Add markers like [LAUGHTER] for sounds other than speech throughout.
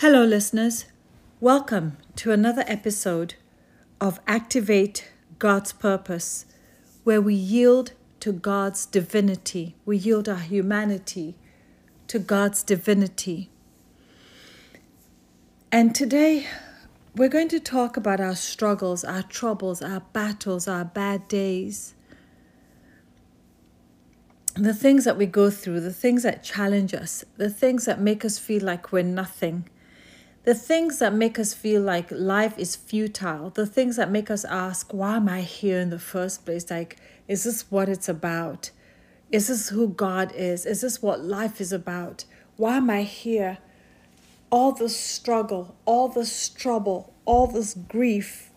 Hello, listeners. Welcome to another episode of Activate God's Purpose, where we yield to God's divinity. We yield our humanity to God's divinity. And today, we're going to talk about our struggles, our troubles, our battles, our bad days. The things that we go through, the things that challenge us, the things that make us feel like we're nothing the things that make us feel like life is futile, the things that make us ask, why am I here in the first place? Like, is this what it's about? Is this who God is? Is this what life is about? Why am I here? All this struggle, all this trouble, all this grief,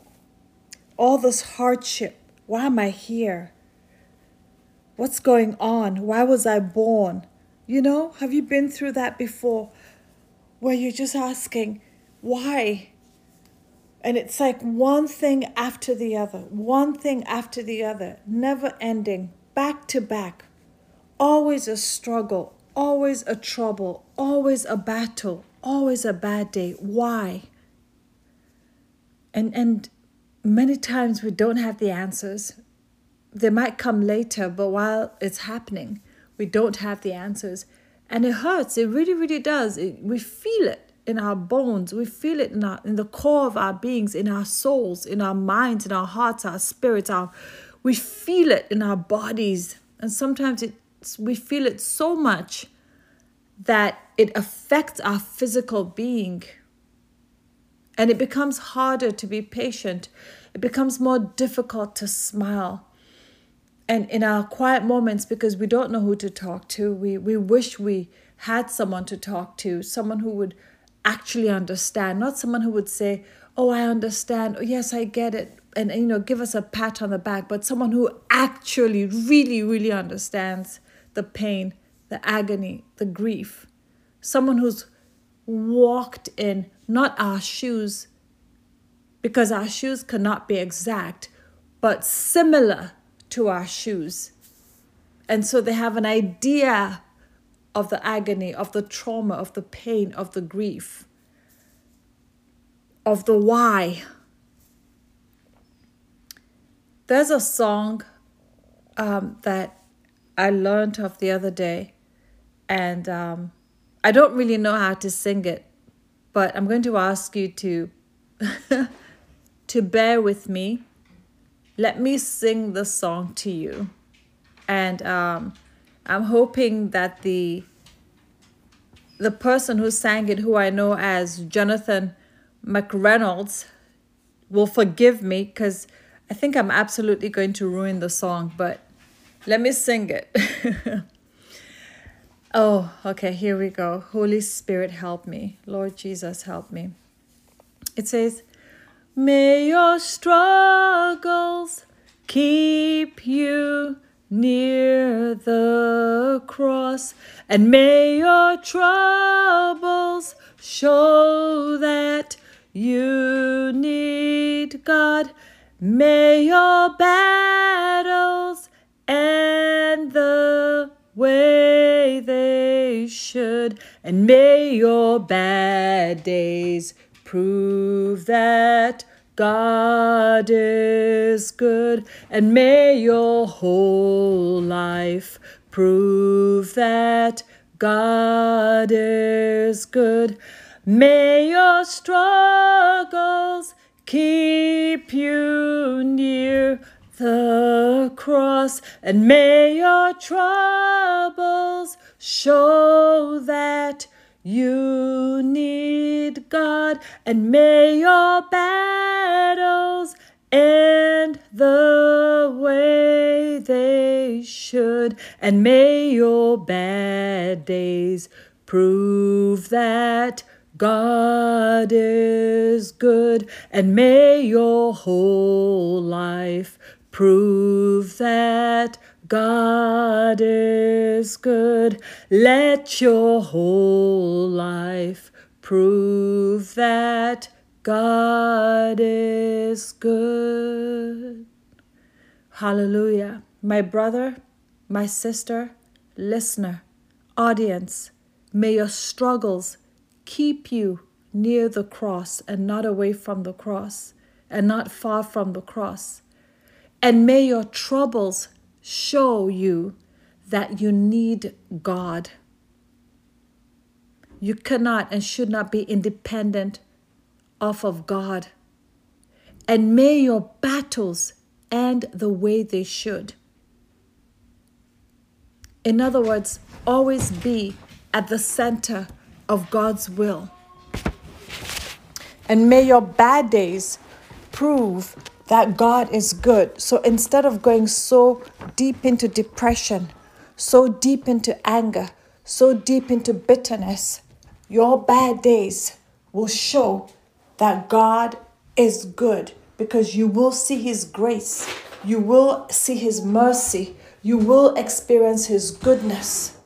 all this hardship. Why am I here? What's going on? Why was I born? You know, have you been through that before? Where you're just asking, why? And it's like one thing after the other, one thing after the other, never ending, back to back. Always a struggle, always a trouble, always a battle, always a bad day. Why? And and many times we don't have the answers. They might come later, but while it's happening, we don't have the answers and it hurts. It really really does. It, we feel it in our bones. We feel it in, our, in the core of our beings in our souls in our minds in our hearts our spirits our we feel it in our bodies. And sometimes it we feel it so much that it affects our physical being. And it becomes harder to be patient. It becomes more difficult to smile and in our quiet moments because we don't know who to talk to we we wish we had someone to talk to someone who would actually understand not someone who would say oh i understand. Oh yes i get it and you know give us a pat on the back but someone who actually really really understands the pain the agony the grief. Someone who's walked in not our shoes because our shoes cannot be exact but similar to our shoes. And so they have an idea of the agony, of the trauma, of the pain, of the grief, of the why. There's a song um, that I learned of the other day, and um, I don't really know how to sing it, but I'm going to ask you to [LAUGHS] to bear with me let me sing the song to you. And um, I'm hoping that the the person who sang it, who I know as Jonathan McReynolds, will forgive me because I think I'm absolutely going to ruin the song, but let me sing it. [LAUGHS] oh, okay, here we go. Holy Spirit, help me. Lord Jesus, help me. It says, May your struggles keep you near the cross, and may your troubles show that you need God. May your battles end the way they should, and may your bad days prove that God is good, and may your whole life prove that God is good. May your struggles keep you near the cross, and may your troubles show that you need God, and may your battles end the way they should, and may your bad days prove that God is good, and may your whole life prove that God is good. Let your whole life prove that God is good. Hallelujah. My brother, my sister, listener, audience, may your struggles keep you near the cross and not away from the cross and not far from the cross. And may your troubles show you that you need God. You cannot and should not be independent off of God. And may your battles end the way they should. In other words, always be at the center of God's will. And may your bad days prove that God is good. So instead of going so deep into depression, so deep into anger, so deep into bitterness, your bad days will show that God is good because you will see His grace, you will see His mercy, you will experience His goodness.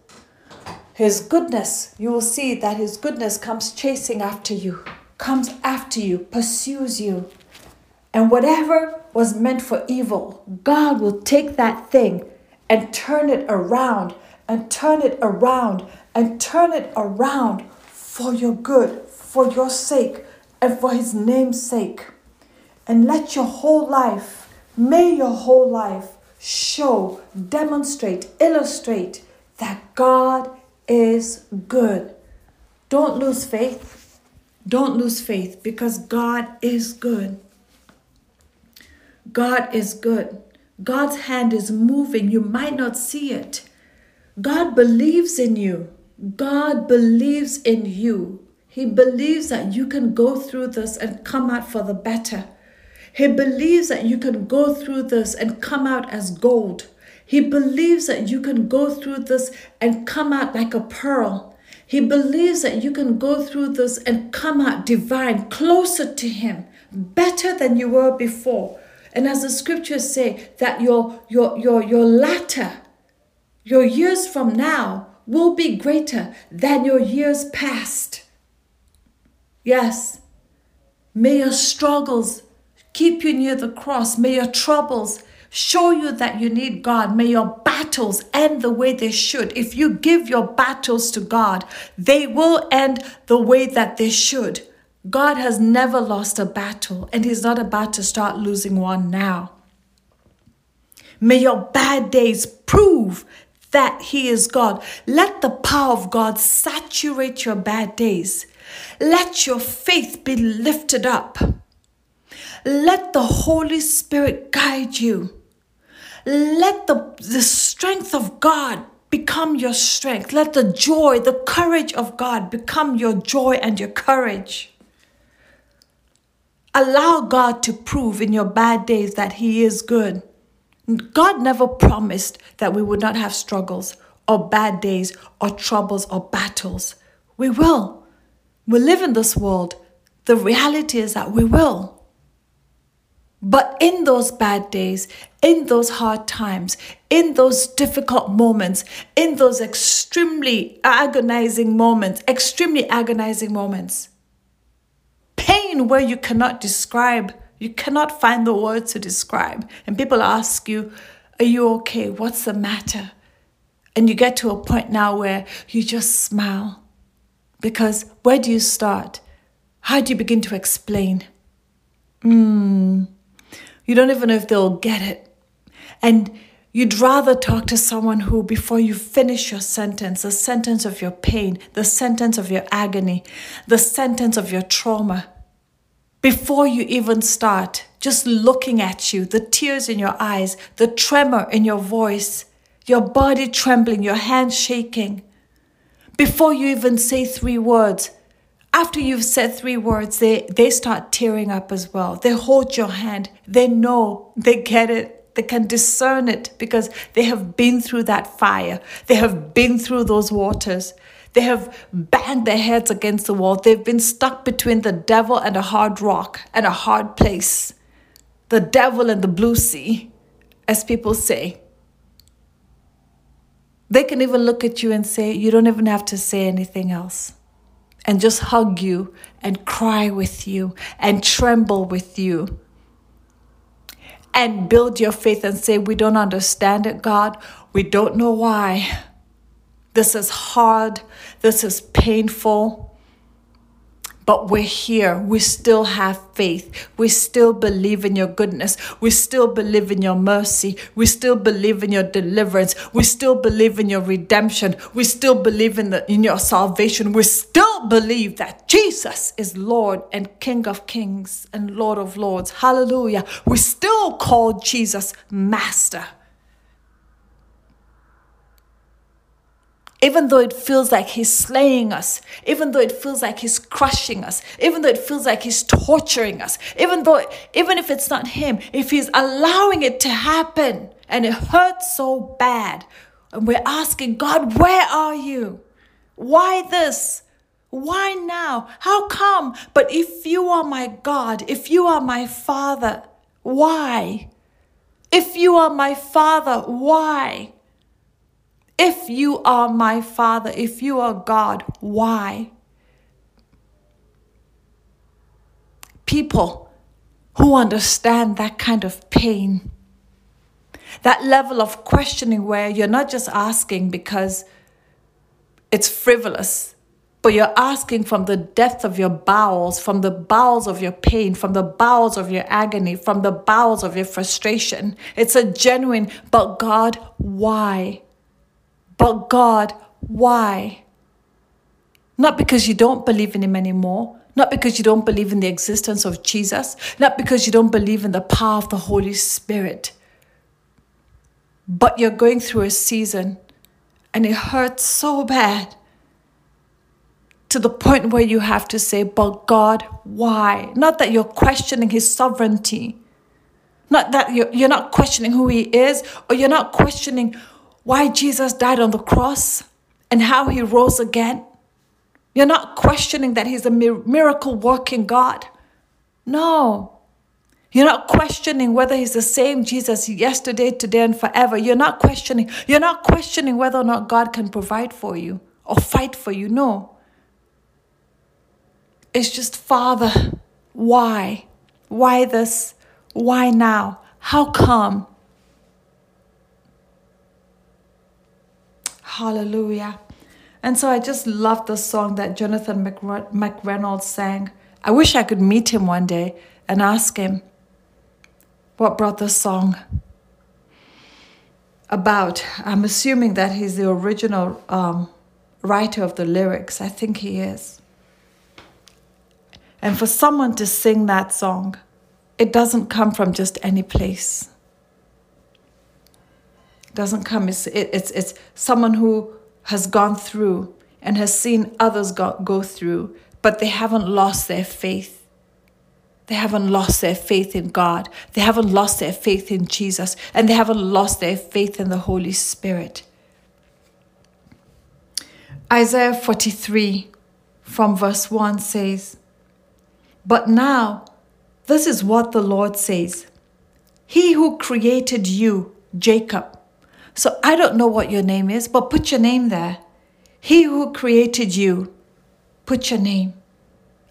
His goodness, you will see that His goodness comes chasing after you, comes after you, pursues you. And whatever was meant for evil, God will take that thing and turn it around and turn it around and turn it around for your good, for your sake, and for His name's sake. And let your whole life, may your whole life show, demonstrate, illustrate that God is good. Don't lose faith. Don't lose faith because God is good. God is good. God's hand is moving. You might not see it. God believes in you. God believes in you. He believes that you can go through this and come out for the better. He believes that you can go through this and come out as gold. He believes that you can go through this and come out like a pearl. He believes that you can go through this and come out divine, closer to Him, better than you were before. And as the scriptures say, that your your your your latter, your years from now will be greater than your years past. Yes. May your struggles keep you near the cross. May your troubles show you that you need God. May your battles end the way they should. If you give your battles to God, they will end the way that they should. God has never lost a battle, and He's not about to start losing one now. May your bad days prove that He is God. Let the power of God saturate your bad days. Let your faith be lifted up. Let the Holy Spirit guide you. Let the, the strength of God become your strength. Let the joy, the courage of God become your joy and your courage. Allow God to prove in your bad days that He is good. God never promised that we would not have struggles or bad days or troubles or battles. We will. We live in this world. The reality is that we will. But in those bad days, in those hard times, in those difficult moments, in those extremely agonizing moments, extremely agonizing moments, pain where you cannot describe, you cannot find the words to describe, and people ask you, Are you okay? What's the matter? And you get to a point now where you just smile. Because where do you start? How do you begin to explain? Hmm. You don't even know if they'll get it. And you'd rather talk to someone who, before you finish your sentence, the sentence of your pain, the sentence of your agony, the sentence of your trauma, before you even start, just looking at you, the tears in your eyes, the tremor in your voice, your body trembling, your hands shaking, before you even say three words, after you've said three words, they, they start tearing up as well. They hold your hand. They know, they get it, they can discern it because they have been through that fire. They have been through those waters. They have banged their heads against the wall. They've been stuck between the devil and a hard rock and a hard place. The devil and the blue sea, as people say. They can even look at you and say, You don't even have to say anything else and just hug you and cry with you and tremble with you and build your faith and say, We don't understand it, God. We don't know why. This is hard. This is painful. but we're here. We still have faith. We still believe in your goodness. We still believe in your mercy. We still believe in your deliverance. We still believe in your redemption. We still believe in, the, in your salvation. We still believe that Jesus is Lord and King of kings and Lord of lords. Hallelujah. We still call Jesus Master. Even though it feels like he's slaying us, even though it feels like he's crushing us, even though it feels like he's torturing us, even though, even if it's not him, if he's allowing it to happen and it hurts so bad, and we're asking, God, where are you? Why this? Why now? How come? But if you are my God, if you are my Father, why? If you are my Father, why? If you are my Father, if you are God, why? People who understand that kind of pain, that level of questioning where you're not just asking because it's frivolous, but you're asking from the depth of your bowels, from the bowels of your pain, from the bowels of your agony, from the bowels of your frustration. It's a genuine, but God, why? But God, why? Not because you don't believe in Him anymore, not because you don't believe in the existence of Jesus, not because you don't believe in the power of the Holy Spirit, but you're going through a season and it hurts so bad to the point where you have to say, But God, why? Not that you're questioning His sovereignty, not that you're, not questioning who He is, or you're not questioning why Jesus died on the cross and how he rose again. You're not questioning that he's a miracle working God. No. You're not questioning whether he's the same Jesus yesterday, today, and forever. You're not questioning. You're not questioning whether or not God can provide for you or fight for you. No. It's just, Father, why? Why this? Why now? How come? Hallelujah. And so I just love the song that Jonathan McReynolds sang. I wish I could meet him one day and ask him what brought the song about. I'm assuming that he's the original um, writer of the lyrics. I think he is. And for someone to sing that song, it doesn't come from just any place doesn't come. It's, it, it's, it's someone who has gone through and has seen others go, go through, but they haven't lost their faith. They haven't lost their faith in God. They haven't lost their faith in Jesus. And they haven't lost their faith in the Holy Spirit. Isaiah 43 from verse 1 says, But now, this is what the Lord says He who created you, Jacob, so I don't know what your name is, but put your name there. He who created you, put your name.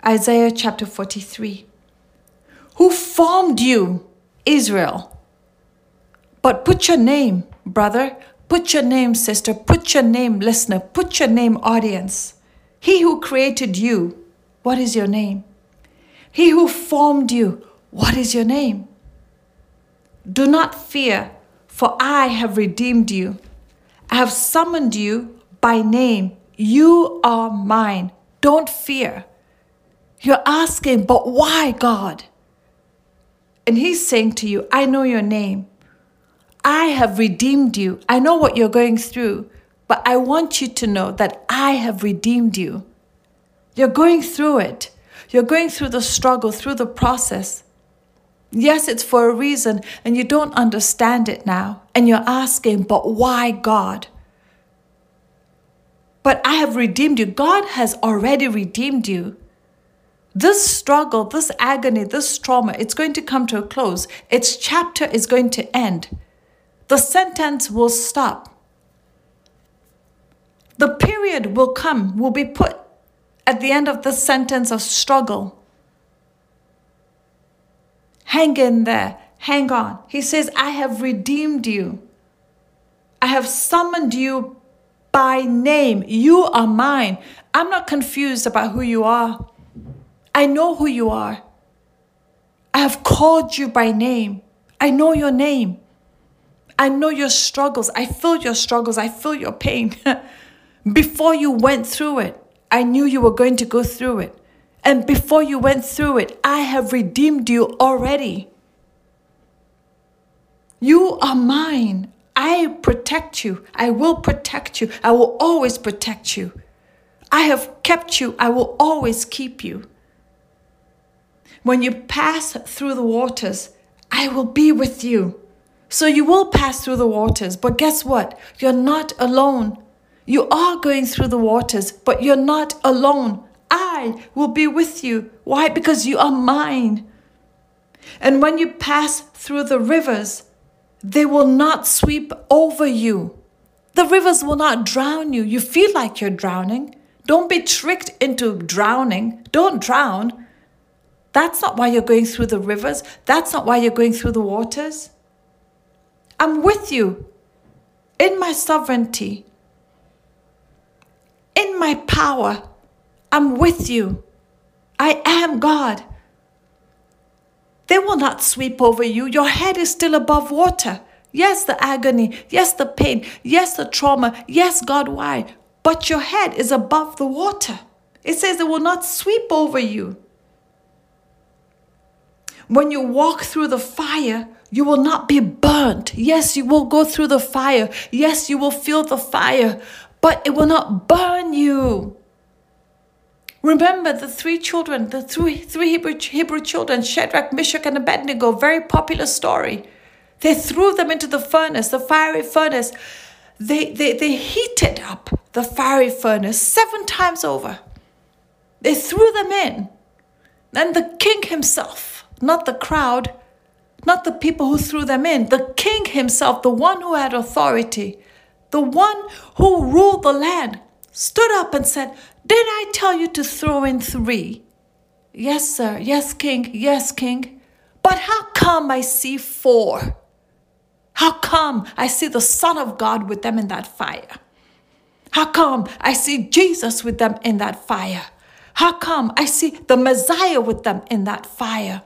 Isaiah chapter 43. Who formed you, Israel? But put your name, brother. Put your name, sister. Put your name, listener. Put your name, audience. He who created you, what is your name? He who formed you, what is your name? Do not fear for I have redeemed you. I have summoned you by name. You are mine. Don't fear. You're asking, but why, God? And He's saying to you, I know your name. I have redeemed you. I know what you're going through, but I want you to know that I have redeemed you. You're going through it. You're going through the struggle, through the process. Yes, it's for a reason, and you don't understand it now. And you're asking, but why God? But I have redeemed you. God has already redeemed you. This struggle, this agony, this trauma, it's going to come to a close. Its chapter is going to end. The sentence will stop. The period will come, will be put at the end of the sentence of struggle. Hang in there. Hang on. He says, I have redeemed you. I have summoned you by name. You are mine. I'm not confused about who you are. I know who you are. I have called you by name. I know your name. I know your struggles. I feel your struggles. I feel your pain. [LAUGHS] before you went through it, I knew you were going to go through it. And before you went through it, I have redeemed you already. You are mine. I protect you. I will protect you. I will always protect you. I have kept you. I will always keep you. When you pass through the waters, I will be with you. So you will pass through the waters, but guess what? You're not alone. You are going through the waters, but you're not alone. I will be with you. Why? Because you are mine. And when you pass through the rivers, they will not sweep over you. The rivers will not drown you. You feel like you're drowning. Don't be tricked into drowning. Don't drown. That's not why you're going through the rivers. That's not why you're going through the waters. I'm with you in my sovereignty, in my power. I'm with you. I am God. They will not sweep over you. Your head is still above water. Yes, the agony. Yes, the pain. Yes, the trauma. Yes, God, why? But your head is above the water. It says it will not sweep over you. When you walk through the fire, you will not be burnt. Yes, you will go through the fire. Yes, you will feel the fire, but it will not burn you. Remember the three children, the three, three Hebrew, Hebrew children, Shadrach, Meshach, and Abednego, very popular story. They threw them into the furnace, the fiery furnace. They, they, they heated up the fiery furnace seven times over. They threw them in. And the king himself, not the crowd, not the people who threw them in, the king himself, the one who had authority, the one who ruled the land, stood up and said, Did I tell you to throw in three? Yes, sir. Yes, king. Yes, king. But how come I see four? How come I see the Son of God with them in that fire? How come I see Jesus with them in that fire? How come I see the Messiah with them in that fire?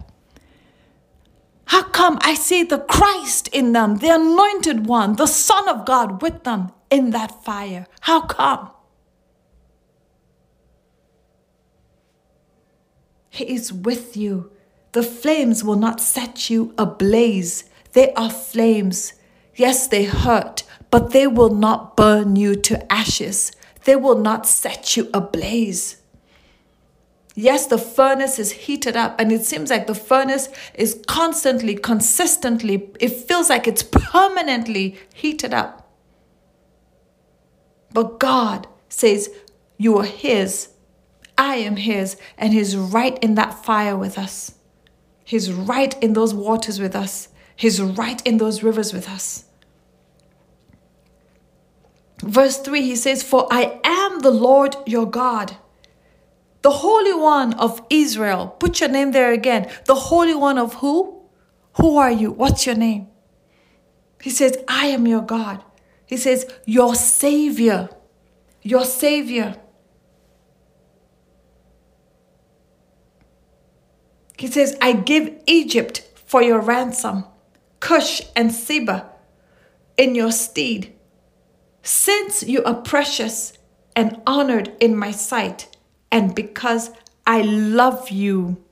How come I see the Christ in them, the anointed one, the Son of God with them in that fire? How come? He is with you. The flames will not set you ablaze. They are flames. Yes, they hurt, but they will not burn you to ashes. They will not set you ablaze. Yes, the furnace is heated up, and it seems like the furnace is constantly, consistently, it feels like it's permanently heated up. But God says, You are His, I am His, and He's right in that fire with us. He's right in those waters with us. He's right in those rivers with us. Verse 3, he says, For I am the Lord your God the Holy One of Israel. Put your name there again. The Holy One of who? Who are you? What's your name? He says, I am your God. He says, Your Savior. Your Savior. He says, I give Egypt for your ransom, Cush and Seba in your stead. Since you are precious and honored in my sight, and because I love you.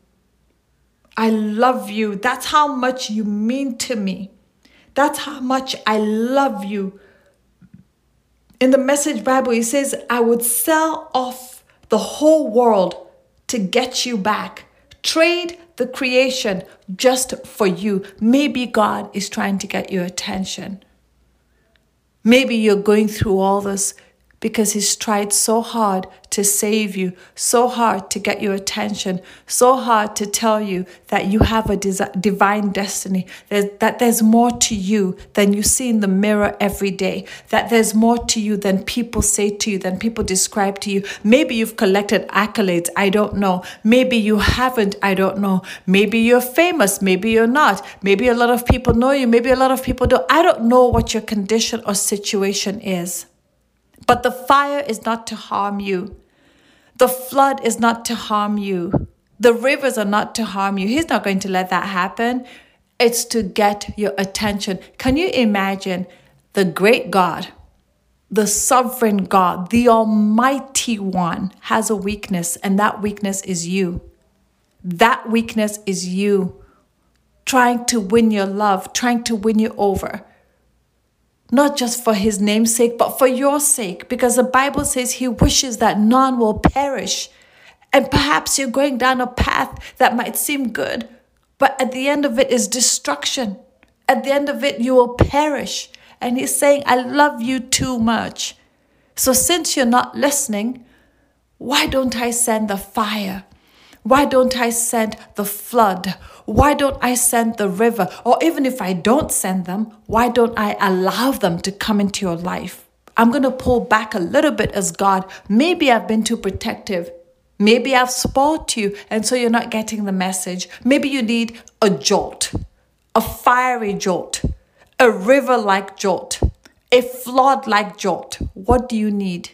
I love you. That's how much you mean to me. That's how much I love you. In the Message Bible, it says, I would sell off the whole world to get you back. Trade the creation just for you. Maybe God is trying to get your attention. Maybe you're going through all this because he's tried so hard to save you, so hard to get your attention, so hard to tell you that you have a divine destiny, that, that there's more to you than you see in the mirror every day, that there's more to you than people say to you, than people describe to you. Maybe you've collected accolades, I don't know. Maybe you haven't, I don't know. Maybe you're famous, maybe you're not. Maybe a lot of people know you, maybe a lot of people don't. I don't know what your condition or situation is. But the fire is not to harm you. The flood is not to harm you. The rivers are not to harm you. He's not going to let that happen. It's to get your attention. Can you imagine the great God, the sovereign God, the Almighty One has a weakness, and that weakness is you. That weakness is you trying to win your love, trying to win you over. Not just for his name's sake, but for your sake, because the Bible says he wishes that none will perish. And perhaps you're going down a path that might seem good, but at the end of it is destruction. At the end of it, you will perish. And he's saying, I love you too much. So since you're not listening, why don't I send the fire? Why don't I send the flood? Why don't I send the river? Or even if I don't send them, why don't I allow them to come into your life? I'm going to pull back a little bit as God. Maybe I've been too protective. Maybe I've spoiled you, and so you're not getting the message. Maybe you need a jolt, a fiery jolt, a river like jolt, a flood like jolt. What do you need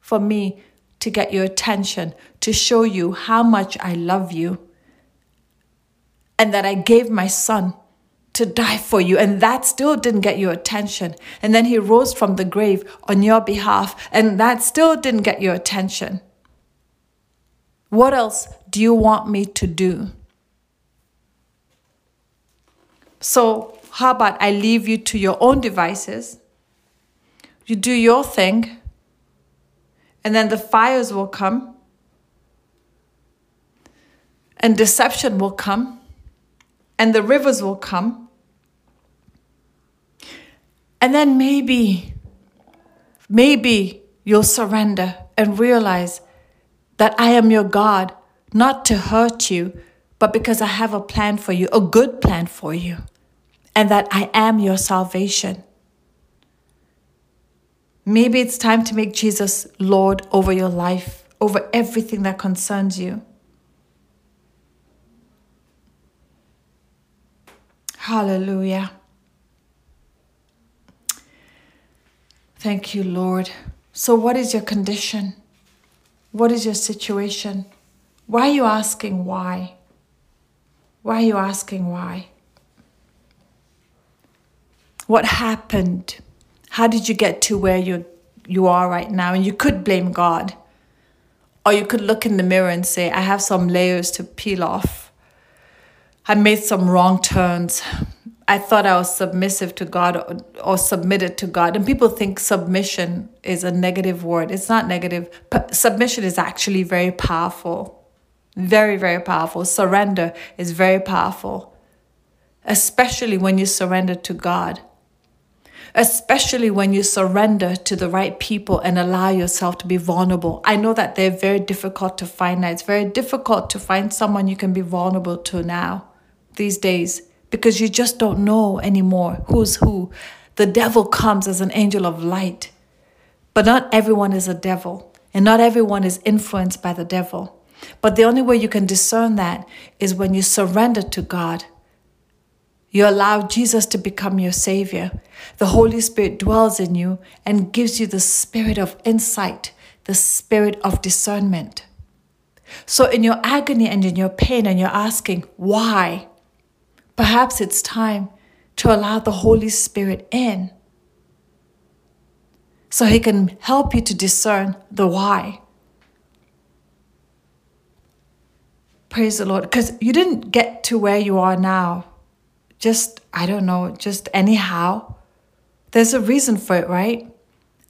for me to get your attention, to show you how much I love you, and that I gave my son to die for you, and that still didn't get your attention. And then he rose from the grave on your behalf, and that still didn't get your attention. What else do you want me to do? So, how about I leave you to your own devices? You do your thing, and then the fires will come, and deception will come, and the rivers will come. And then maybe, maybe you'll surrender and realize that I am your God, not to hurt you, but because I have a plan for you, a good plan for you, and that I am your salvation. Maybe it's time to make Jesus Lord over your life, over everything that concerns you. Hallelujah. Thank you, Lord. So, what is your condition? What is your situation? Why are you asking why? Why are you asking why? What happened? How did you get to where you you are right now? And you could blame God. Or you could look in the mirror and say, I have some layers to peel off. I made some wrong turns. I thought I was submissive to God or, or, submitted to God. And people think submission is a negative word. It's not negative. Submission is actually very powerful. Very, very powerful. Surrender is very powerful, especially when you surrender to God especially when you surrender to the right people and allow yourself to be vulnerable. I know that they're very difficult to find now. It's very difficult to find someone you can be vulnerable to now, these days, because you just don't know anymore who's who. The devil comes as an angel of light, but not everyone is a devil, and not everyone is influenced by the devil. But the only way you can discern that is when you surrender to God you allow Jesus to become your Savior. The Holy Spirit dwells in you and gives you the spirit of insight, the spirit of discernment. So, in your agony and in your pain, and you're asking, why? Perhaps it's time to allow the Holy Spirit in so He can help you to discern the why. Praise the Lord. Because you didn't get to where you are now just, I don't know, just anyhow. There's a reason for it, right?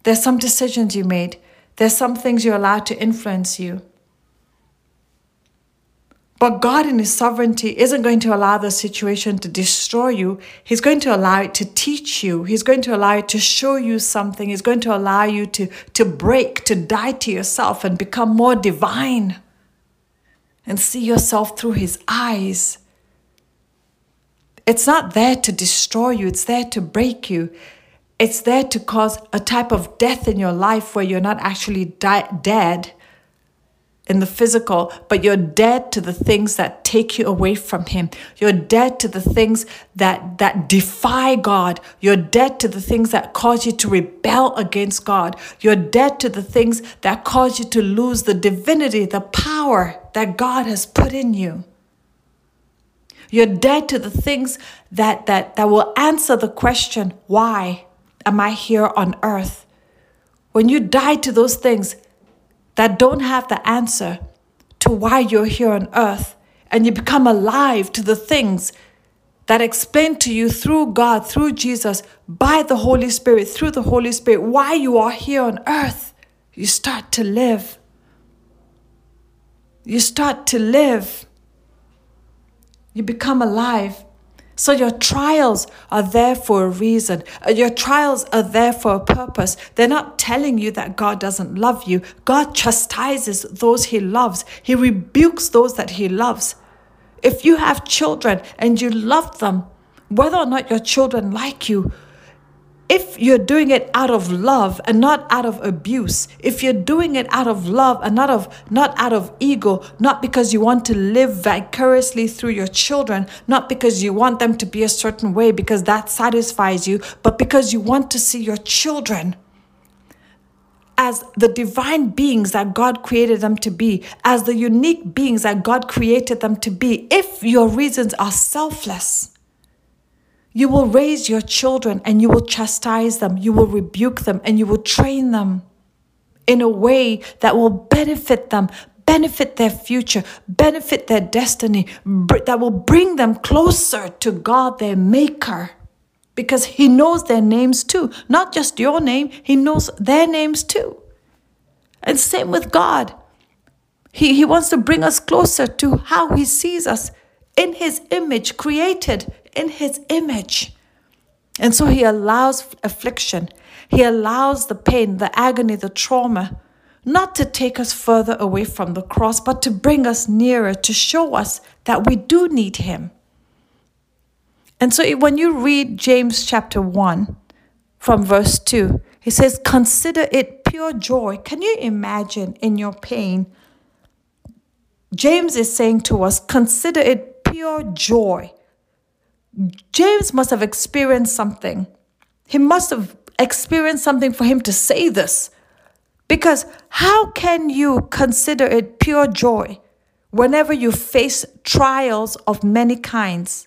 There's some decisions you made, there's some things you're allowed to influence you. But God, in His sovereignty, isn't going to allow the situation to destroy you. He's going to allow it to teach you. He's going to allow it to show you something. He's going to allow you to, to break, to die to yourself and become more divine and see yourself through His eyes. It's not there to destroy you, it's there to break you. It's there to cause a type of death in your life where you're not actually di- dead in the physical, but you're dead to the things that take you away from Him. You're dead to the things that, that defy God. You're dead to the things that cause you to rebel against God. You're dead to the things that cause you to lose the divinity, the power that God has put in you. You're dead to the things that, that, that will answer the question, why am I here on earth? When you die to those things that don't have the answer to why you're here on earth, and you become alive to the things that explain to you through God, through Jesus, by the Holy Spirit, through the Holy Spirit, why you are here on earth, you start to live. You start to live. You become alive. So your trials are there for a reason. Uh, your trials are there for a purpose. They're not telling you that God doesn't love you. God chastises those he loves. He rebukes those that he loves. If you have children and you love them, whether or not your children like you, if you're doing it out of love and not out of abuse if you're doing it out of love and not of not out of ego not because you want to live vicariously through your children not because you want them to be a certain way because that satisfies you but because you want to see your children as the divine beings that God created them to be, as the unique beings that God created them to be, if your reasons are selfless, you will raise your children and you will chastise them, you will rebuke them, and you will train them in a way that will benefit them, benefit their future, benefit their destiny, that will bring them closer to God, their Maker. Because He knows their names too, not just your name, He knows their names too. And same with God. He, he wants to bring us closer to how He sees us in His image, created in his image. And so he allows affliction, he allows the pain, the agony, the trauma, not to take us further away from the cross, but to bring us nearer, to show us that we do need him. And so when you read James chapter 1 from verse 2, he says, Consider it pure joy. Can you imagine in your pain? James is saying to us, Consider it pure joy James must have experienced something. He must have experienced something for him to say this. Because how can you consider it pure joy whenever you face trials of many kinds?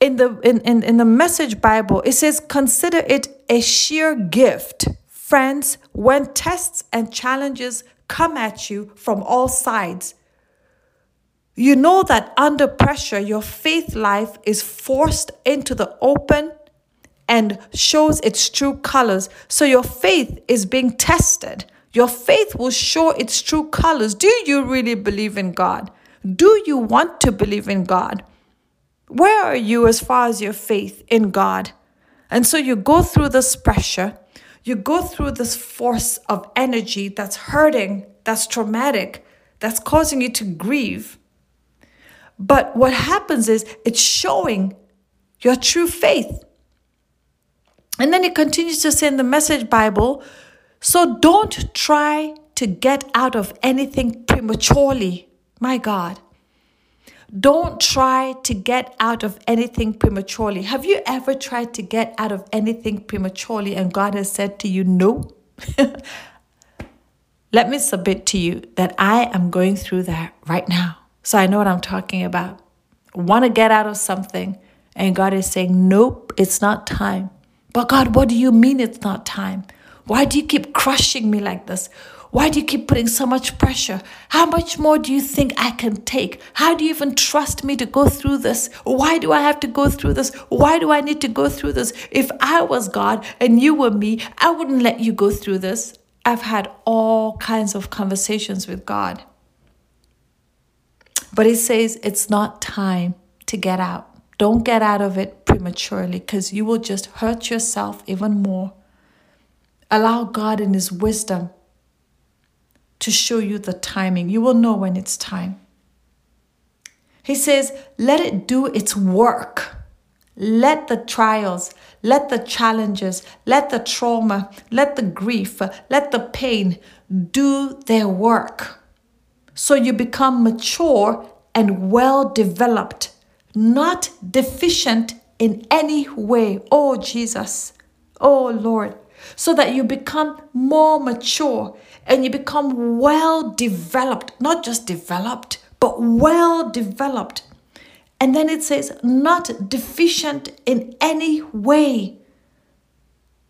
In the, in, in, in the message Bible, it says, consider it a sheer gift, friends, when tests and challenges come at you from all sides you know that under pressure, your faith life is forced into the open and shows its true colors. So your faith is being tested. Your faith will show its true colors. Do you really believe in God? Do you want to believe in God? Where are you as far as your faith in God? And so you go through this pressure, you go through this force of energy that's hurting, that's traumatic, that's causing you to grieve. But what happens is it's showing your true faith. And then it continues to say in the Message Bible so don't try to get out of anything prematurely. My God. Don't try to get out of anything prematurely. Have you ever tried to get out of anything prematurely and God has said to you, no? [LAUGHS] Let me submit to you that I am going through that right now. So I know what I'm talking about. Want to get out of something, and God is saying, Nope, it's not time. But God, what do you mean it's not time? Why do you keep crushing me like this? Why do you keep putting so much pressure? How much more do you think I can take? How do you even trust me to go through this? Why do I have to go through this? Why do I need to go through this? If I was God and you were me, I wouldn't let you go through this. I've had all kinds of conversations with God. But he says it's not time to get out. Don't get out of it prematurely because you will just hurt yourself even more. Allow God in His wisdom to show you the timing. You will know when it's time. He says, let it do its work. Let the trials, let the challenges, let the trauma, let the grief, let the pain do their work. So you become mature and well developed, not deficient in any way. Oh, Jesus. Oh, Lord. so that you become more mature and you become well developed, not just developed, but well developed. And then it says, not deficient in any way.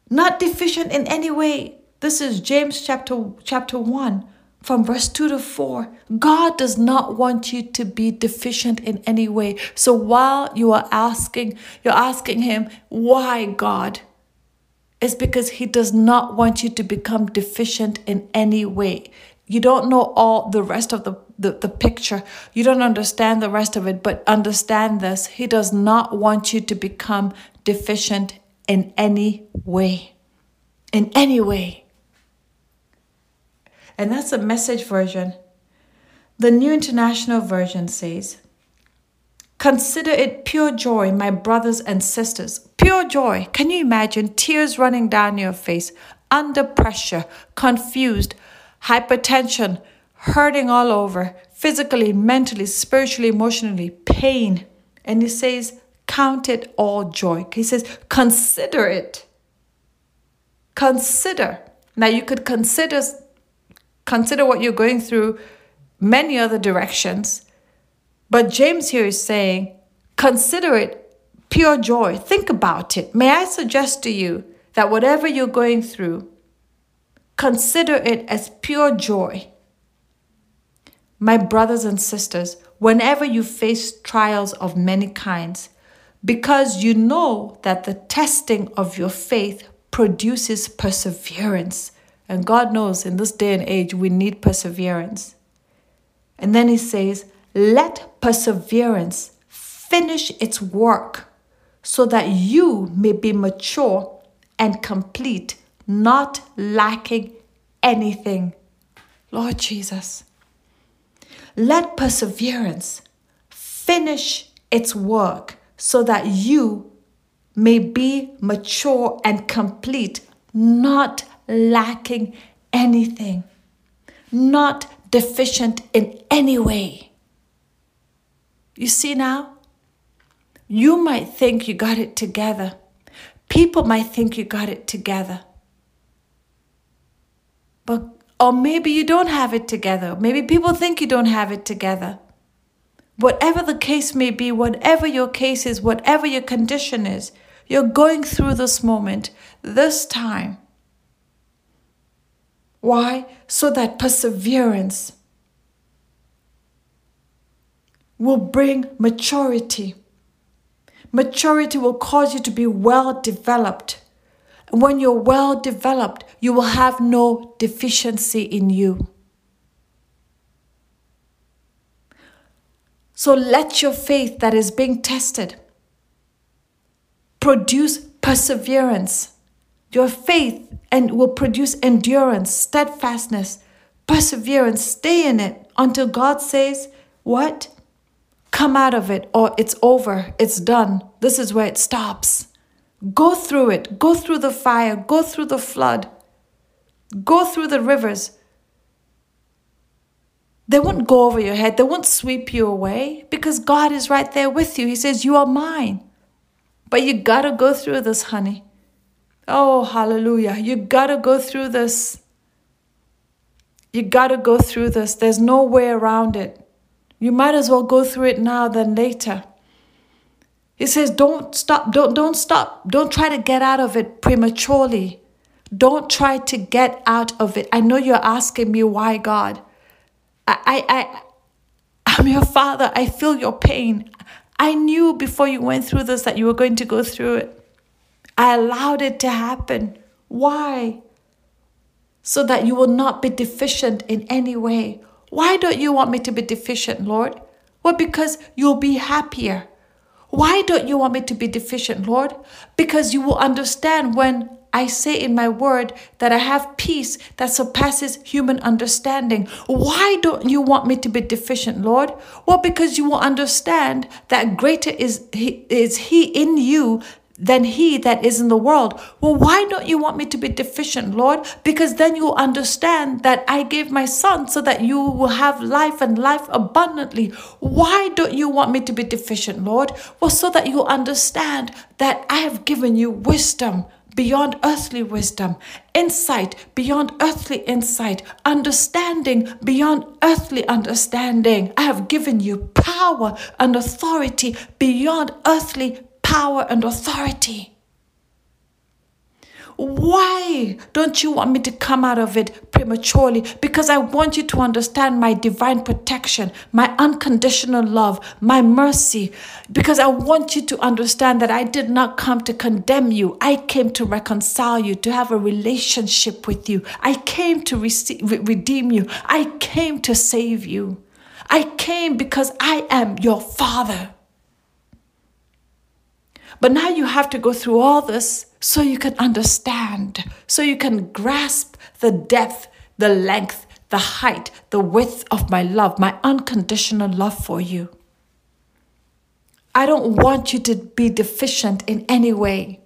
Not deficient in any way. This is James chapter, chapter 1 from verse 2 to 4. God does not want you to be deficient in any way. So while you are asking, you're asking Him, why God? It's because He does not want you to become deficient in any way. You don't know all the rest of the, the, the picture. You don't understand the rest of it, but understand this. He does not want you to become deficient in any way. In any way. And that's a message version. The New International Version says, Consider it pure joy, my brothers and sisters. Pure joy. Can you imagine tears running down your face, under pressure, confused, hypertension, hurting all over, physically, mentally, spiritually, emotionally, pain. And he says, Count it all joy. He says, Consider it. Consider. Now you could consider consider what you're going through many other directions. But James here is saying, consider it pure joy. Think about it. May I suggest to you that whatever you're going through, consider it as pure joy. My brothers and sisters, whenever you face trials of many kinds, because you know that the testing of your faith produces perseverance. And God knows in this day and age we need perseverance. And then he says, Let perseverance finish its work so that you may be mature and complete, not lacking anything. Lord Jesus, let perseverance finish its work so that you may be mature and complete, not lacking anything, not deficient in any way. You see now? You might think you got it together. People might think you got it together. But or maybe you don't have it together. Maybe people think you don't have it together. Whatever the case may be, whatever your case is, whatever your condition is, you're going through this moment, this time. Why? So that perseverance will bring maturity. Maturity will cause you to be well developed. And when you're well developed, you will have no deficiency in you. So let your faith that is being tested produce perseverance. Your faith and will produce endurance, steadfastness, perseverance. Stay in it until God says, What? Come out of it, or it's over, it's done. This is where it stops. Go through it, go through the fire, go through the flood, go through the rivers. They won't go over your head, they won't sweep you away because God is right there with you. He says, You are mine. But you gotta go through this, honey. Oh, hallelujah. You gotta go through this. You gotta go through this. There's no way around it. You might as well go through it now than later. He says, Don't stop, don't, don't stop. Don't try to get out of it prematurely. Don't try to get out of it. I know you're asking me why, God. I, I, I I'm your father. I feel your pain. I knew before you went through this that you were going to go through it. I allowed it to happen. Why? So that you will not be deficient in any way. Why don't you want me to be deficient, Lord? Well, because you'll be happier. Why don't you want me to be deficient, Lord? Because you will understand when I say in my word that I have peace that surpasses human understanding. Why don't you want me to be deficient, Lord? Well, because you will understand that greater is he, is he in you than he that is in the world. Well, why don't you want me to be deficient, Lord? Because then you'll understand that I gave my son so that you will have life and life abundantly. Why don't you want me to be deficient, Lord? Well, so that you will understand that I have given you wisdom beyond earthly wisdom, insight beyond earthly insight, understanding beyond earthly understanding. I have given you power and authority beyond earthly power and authority. Why don't you want me to come out of it prematurely? Because I want you to understand my divine protection, my unconditional love, my mercy. Because I want you to understand that I did not come to condemn you. I came to reconcile you, to have a relationship with you. I came to receive, redeem you. I came to save you. I came because I am your father. But now you have to go through all this so you can understand, so you can grasp the depth, the length, the height, the width of my love, my unconditional love for you. I don't want you to be deficient in any way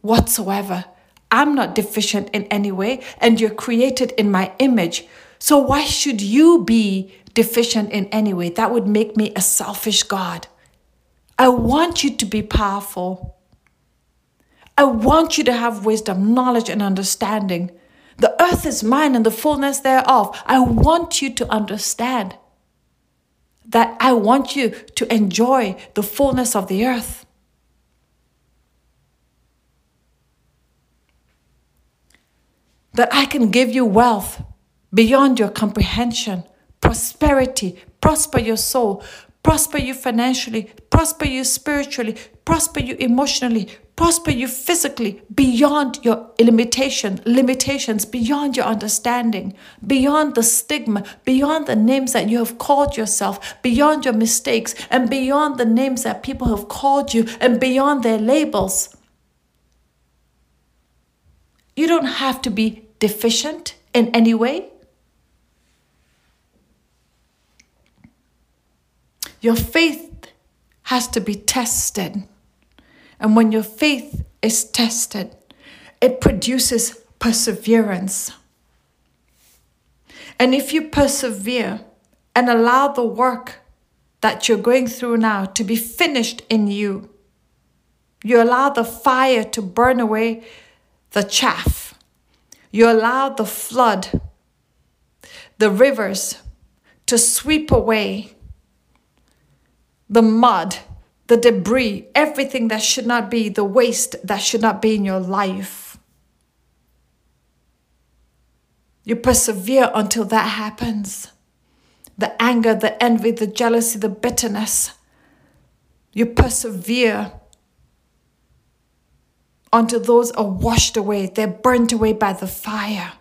whatsoever. I'm not deficient in any way, and you're created in my image. So why should you be deficient in any way? That would make me a selfish God. I want you to be powerful. I want you to have wisdom, knowledge, and understanding. The earth is mine and the fullness thereof. I want you to understand that I want you to enjoy the fullness of the earth. That I can give you wealth beyond your comprehension, prosperity, prosper your soul, prosper you financially, prosper you spiritually, prosper you emotionally, prosper you physically beyond your limitation, limitations, beyond your understanding, beyond the stigma, beyond the names that you have called yourself, beyond your mistakes, and beyond the names that people have called you, and beyond their labels. You don't have to be deficient in any way. Your faith has to be tested. And when your faith is tested, it produces perseverance. And if you persevere and allow the work that you're going through now to be finished in you, you allow the fire to burn away the chaff. You allow the flood, the rivers to sweep away the mud, the debris, everything that should not be, the waste that should not be in your life. You persevere until that happens. The anger, the envy, the jealousy, the bitterness. You persevere until those are washed away, they're burnt away by the fire.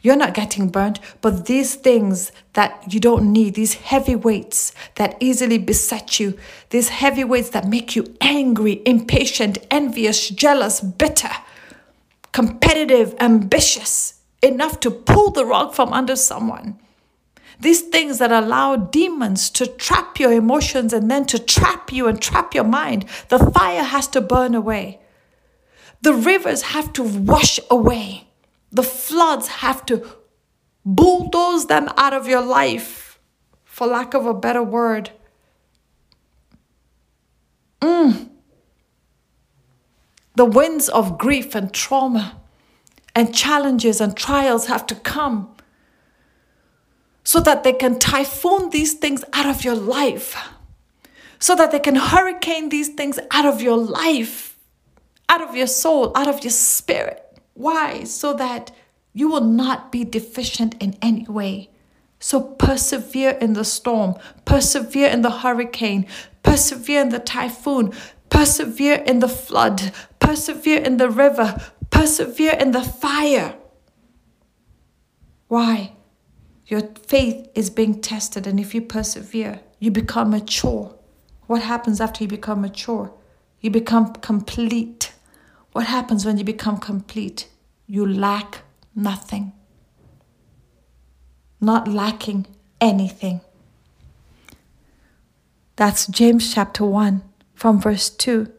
You're not getting burnt, but these things that you don't need, these heavy weights that easily beset you, these heavy weights that make you angry, impatient, envious, jealous, bitter, competitive, ambitious, enough to pull the rug from under someone. These things that allow demons to trap your emotions and then to trap you and trap your mind, the fire has to burn away. The rivers have to wash away. The floods have to bulldoze them out of your life, for lack of a better word. Mm. The winds of grief and trauma and challenges and trials have to come so that they can typhoon these things out of your life, so that they can hurricane these things out of your life, out of your soul, out of your spirit. Why? So that you will not be deficient in any way. So persevere in the storm, persevere in the hurricane, persevere in the typhoon, persevere in the flood, persevere in the river, persevere in the fire. Why? Your faith is being tested, and if you persevere, you become mature. What happens after you become mature? You become complete. What happens when you become complete? You lack nothing. Not lacking anything. That's James chapter 1 from verse 2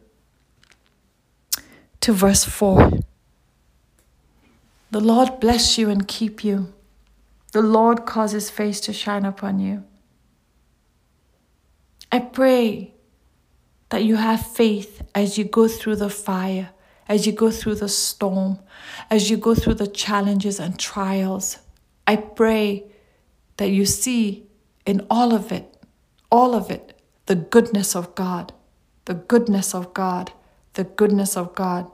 to verse 4. The Lord bless you and keep you. The Lord cause his face to shine upon you. I pray that you have faith as you go through the fire as you go through the storm, as you go through the challenges and trials. I pray that you see in all of it, all of it, the goodness of God, the goodness of God, the goodness of God.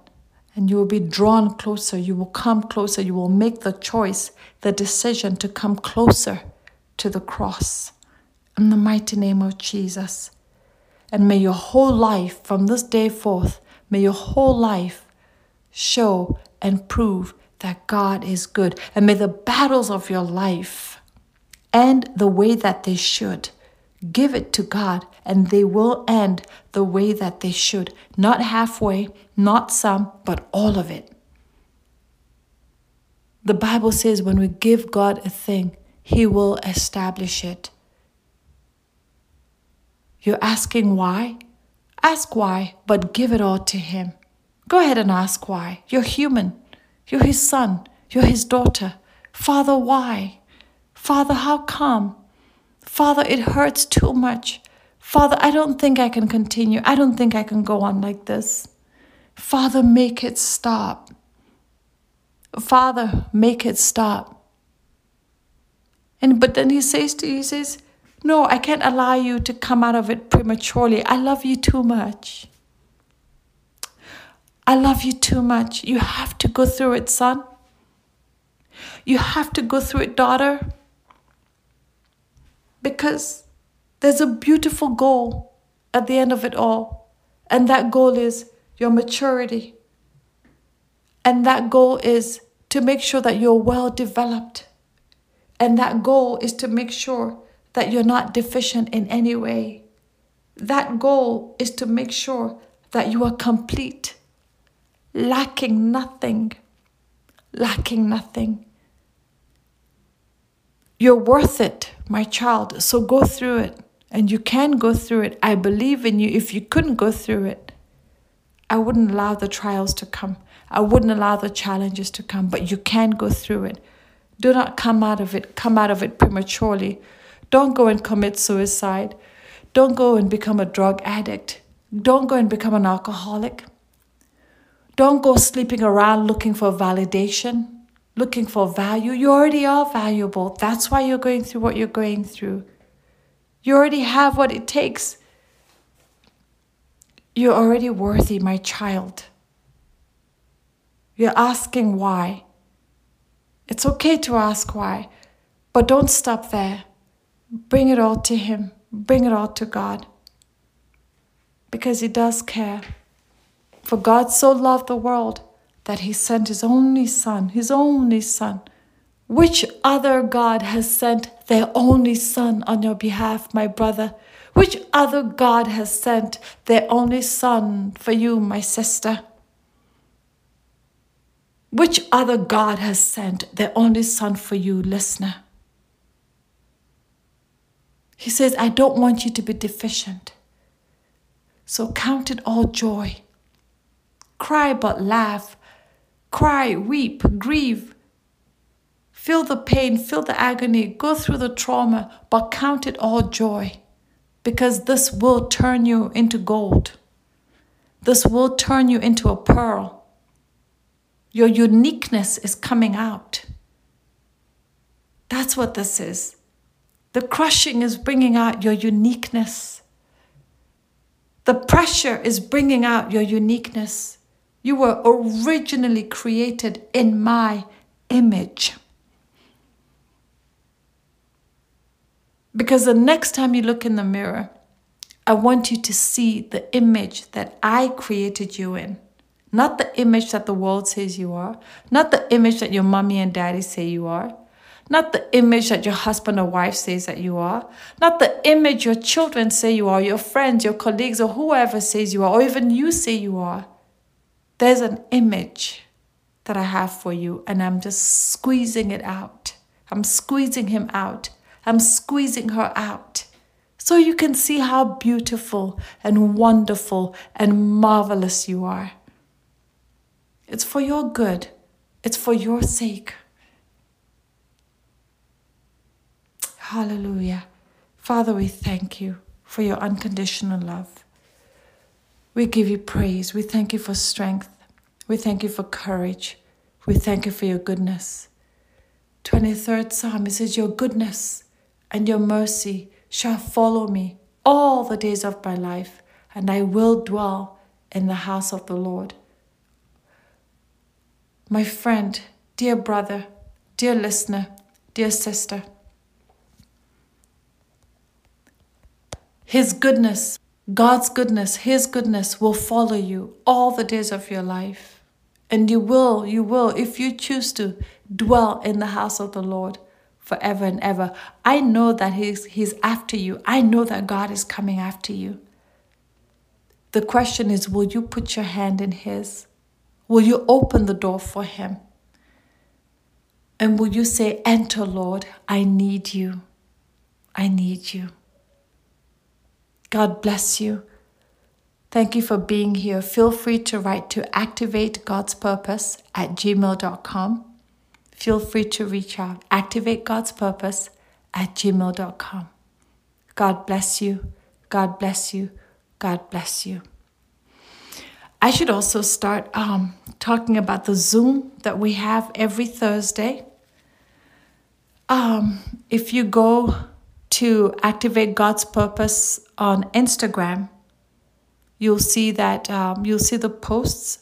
And you will be drawn closer. You will come closer. You will make the choice, the decision to come closer to the cross. In the mighty name of Jesus. And may your whole life from this day forth, may your whole life show and prove that God is good. And may the battles of your life end the way that they should. Give it to God, and they will end the way that they should. Not halfway, not some, but all of it. The Bible says when we give God a thing, He will establish it. You're asking why? Ask why, but give it all to Him. Go ahead and ask why. You're human. You're His son. You're His daughter. Father, why? Father, how come? Father, it hurts too much. Father, I don't think I can continue. I don't think I can go on like this. Father, make it stop. Father, make it stop. And but then he says to you, he says, no, I can't allow you to come out of it prematurely. I love you too much. I love you too much. You have to go through it, son. You have to go through it, daughter. Because there's a beautiful goal at the end of it all. And that goal is your maturity. And that goal is to make sure that you're well developed. And that goal is to make sure that you're not deficient in any way. That goal is to make sure that you are complete, lacking nothing, lacking nothing. You're worth it, my child, so go through it. And you can go through it. I believe in you. If you couldn't go through it, I wouldn't allow the trials to come. I wouldn't allow the challenges to come, but you can go through it. Do not come out of it, come out of it prematurely. Don't go and commit suicide. Don't go and become a drug addict. Don't go and become an alcoholic. Don't go sleeping around looking for validation, looking for value. You already are valuable. That's why you're going through what you're going through. You already have what it takes. You're already worthy, my child. You're asking why. It's okay to ask why, but don't stop there. Bring it all to Him, bring it all to God. Because He does care. For God so loved the world that He sent His only Son, His only Son. Which other God has sent their only Son on your behalf, my brother? Which other God has sent their only Son for you, my sister? Which other God has sent their only Son for you, listener? He says, I don't want you to be deficient. So count it all joy. Cry but laugh. Cry, weep, grieve. Feel the pain, feel the agony, go through the trauma, but count it all joy. Because this will turn you into gold. This will turn you into a pearl. Your uniqueness is coming out. That's what this is. The crushing is bringing out your uniqueness. The pressure is bringing out your uniqueness. You were originally created in my image. Because the next time you look in the mirror, I want you to see the image that I created you in. Not the image that the world says you are, not the image that your mommy and daddy say you are, not the image that your husband or wife says that you are, not the image your children say you are, your friends, your colleagues, or whoever says you are, or even you say you are. There's an image that I have for you, and I'm just squeezing it out. I'm squeezing him out. I'm squeezing her out. So you can see how beautiful and wonderful and marvelous you are. It's for your good, it's for your sake. Hallelujah. Father, we thank you for your unconditional love. We give you praise. We thank you for strength. We thank you for courage. We thank you for your goodness. 23rd Psalm, it says, Your goodness and your mercy shall follow me all the days of my life, and I will dwell in the house of the Lord. My friend, dear brother, dear listener, dear sister, His goodness, God's goodness, His goodness will follow you all the days of your life. And you will, you will, if you choose to, dwell in the house of the Lord forever and ever. I know that he's, he's after you. I know that God is coming after you. The question is will you put your hand in His? Will you open the door for Him? And will you say, Enter, Lord, I need you. I need you. God bless you. Thank you for being here. Feel free to write to activate God's purpose at gmail.com. Feel free to reach out. Activate God's purpose at gmail.com. God bless you. God bless you. God bless you. I should also start um, talking about the Zoom that we have every Thursday. Um, if you go to activate God's purpose on Instagram, you'll see that um, you'll see the posts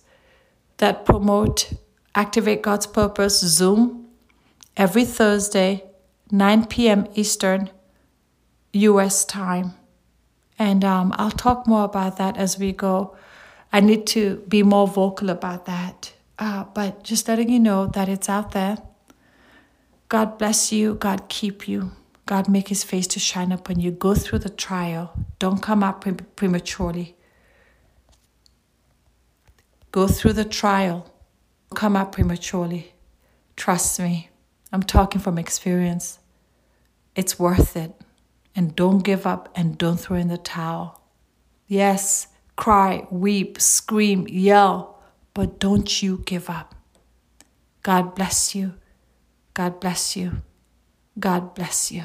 that promote Activate God's Purpose Zoom every Thursday, 9 p.m. Eastern, US time. And um, I'll talk more about that as we go. I need to be more vocal about that. Uh, but just letting you know that it's out there. God bless you. God keep you. God make his face to shine upon you. Go through the trial. Don't come up pre- prematurely. Go through the trial. Come up prematurely. Trust me. I'm talking from experience. It's worth it. And don't give up and don't throw in the towel. Yes, cry, weep, scream, yell, but don't you give up. God bless you. God bless you. God bless you.